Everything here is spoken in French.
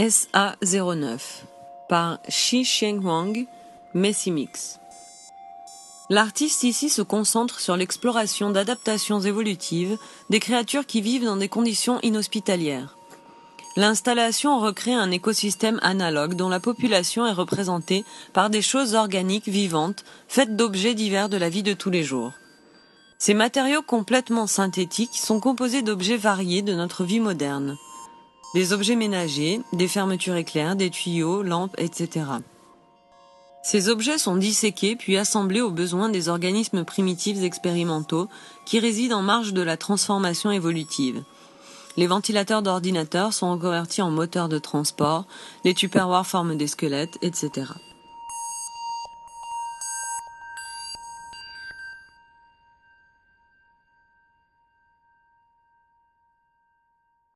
SA09 par Shi Sheng Messimix. L'artiste ici se concentre sur l'exploration d'adaptations évolutives des créatures qui vivent dans des conditions inhospitalières. L'installation recrée un écosystème analogue dont la population est représentée par des choses organiques vivantes faites d'objets divers de la vie de tous les jours. Ces matériaux complètement synthétiques sont composés d'objets variés de notre vie moderne. Des objets ménagers, des fermetures éclairs, des tuyaux, lampes, etc. Ces objets sont disséqués puis assemblés aux besoins des organismes primitifs expérimentaux qui résident en marge de la transformation évolutive. Les ventilateurs d'ordinateurs sont reconvertis en moteurs de transport, les tupperwares forment des squelettes, etc.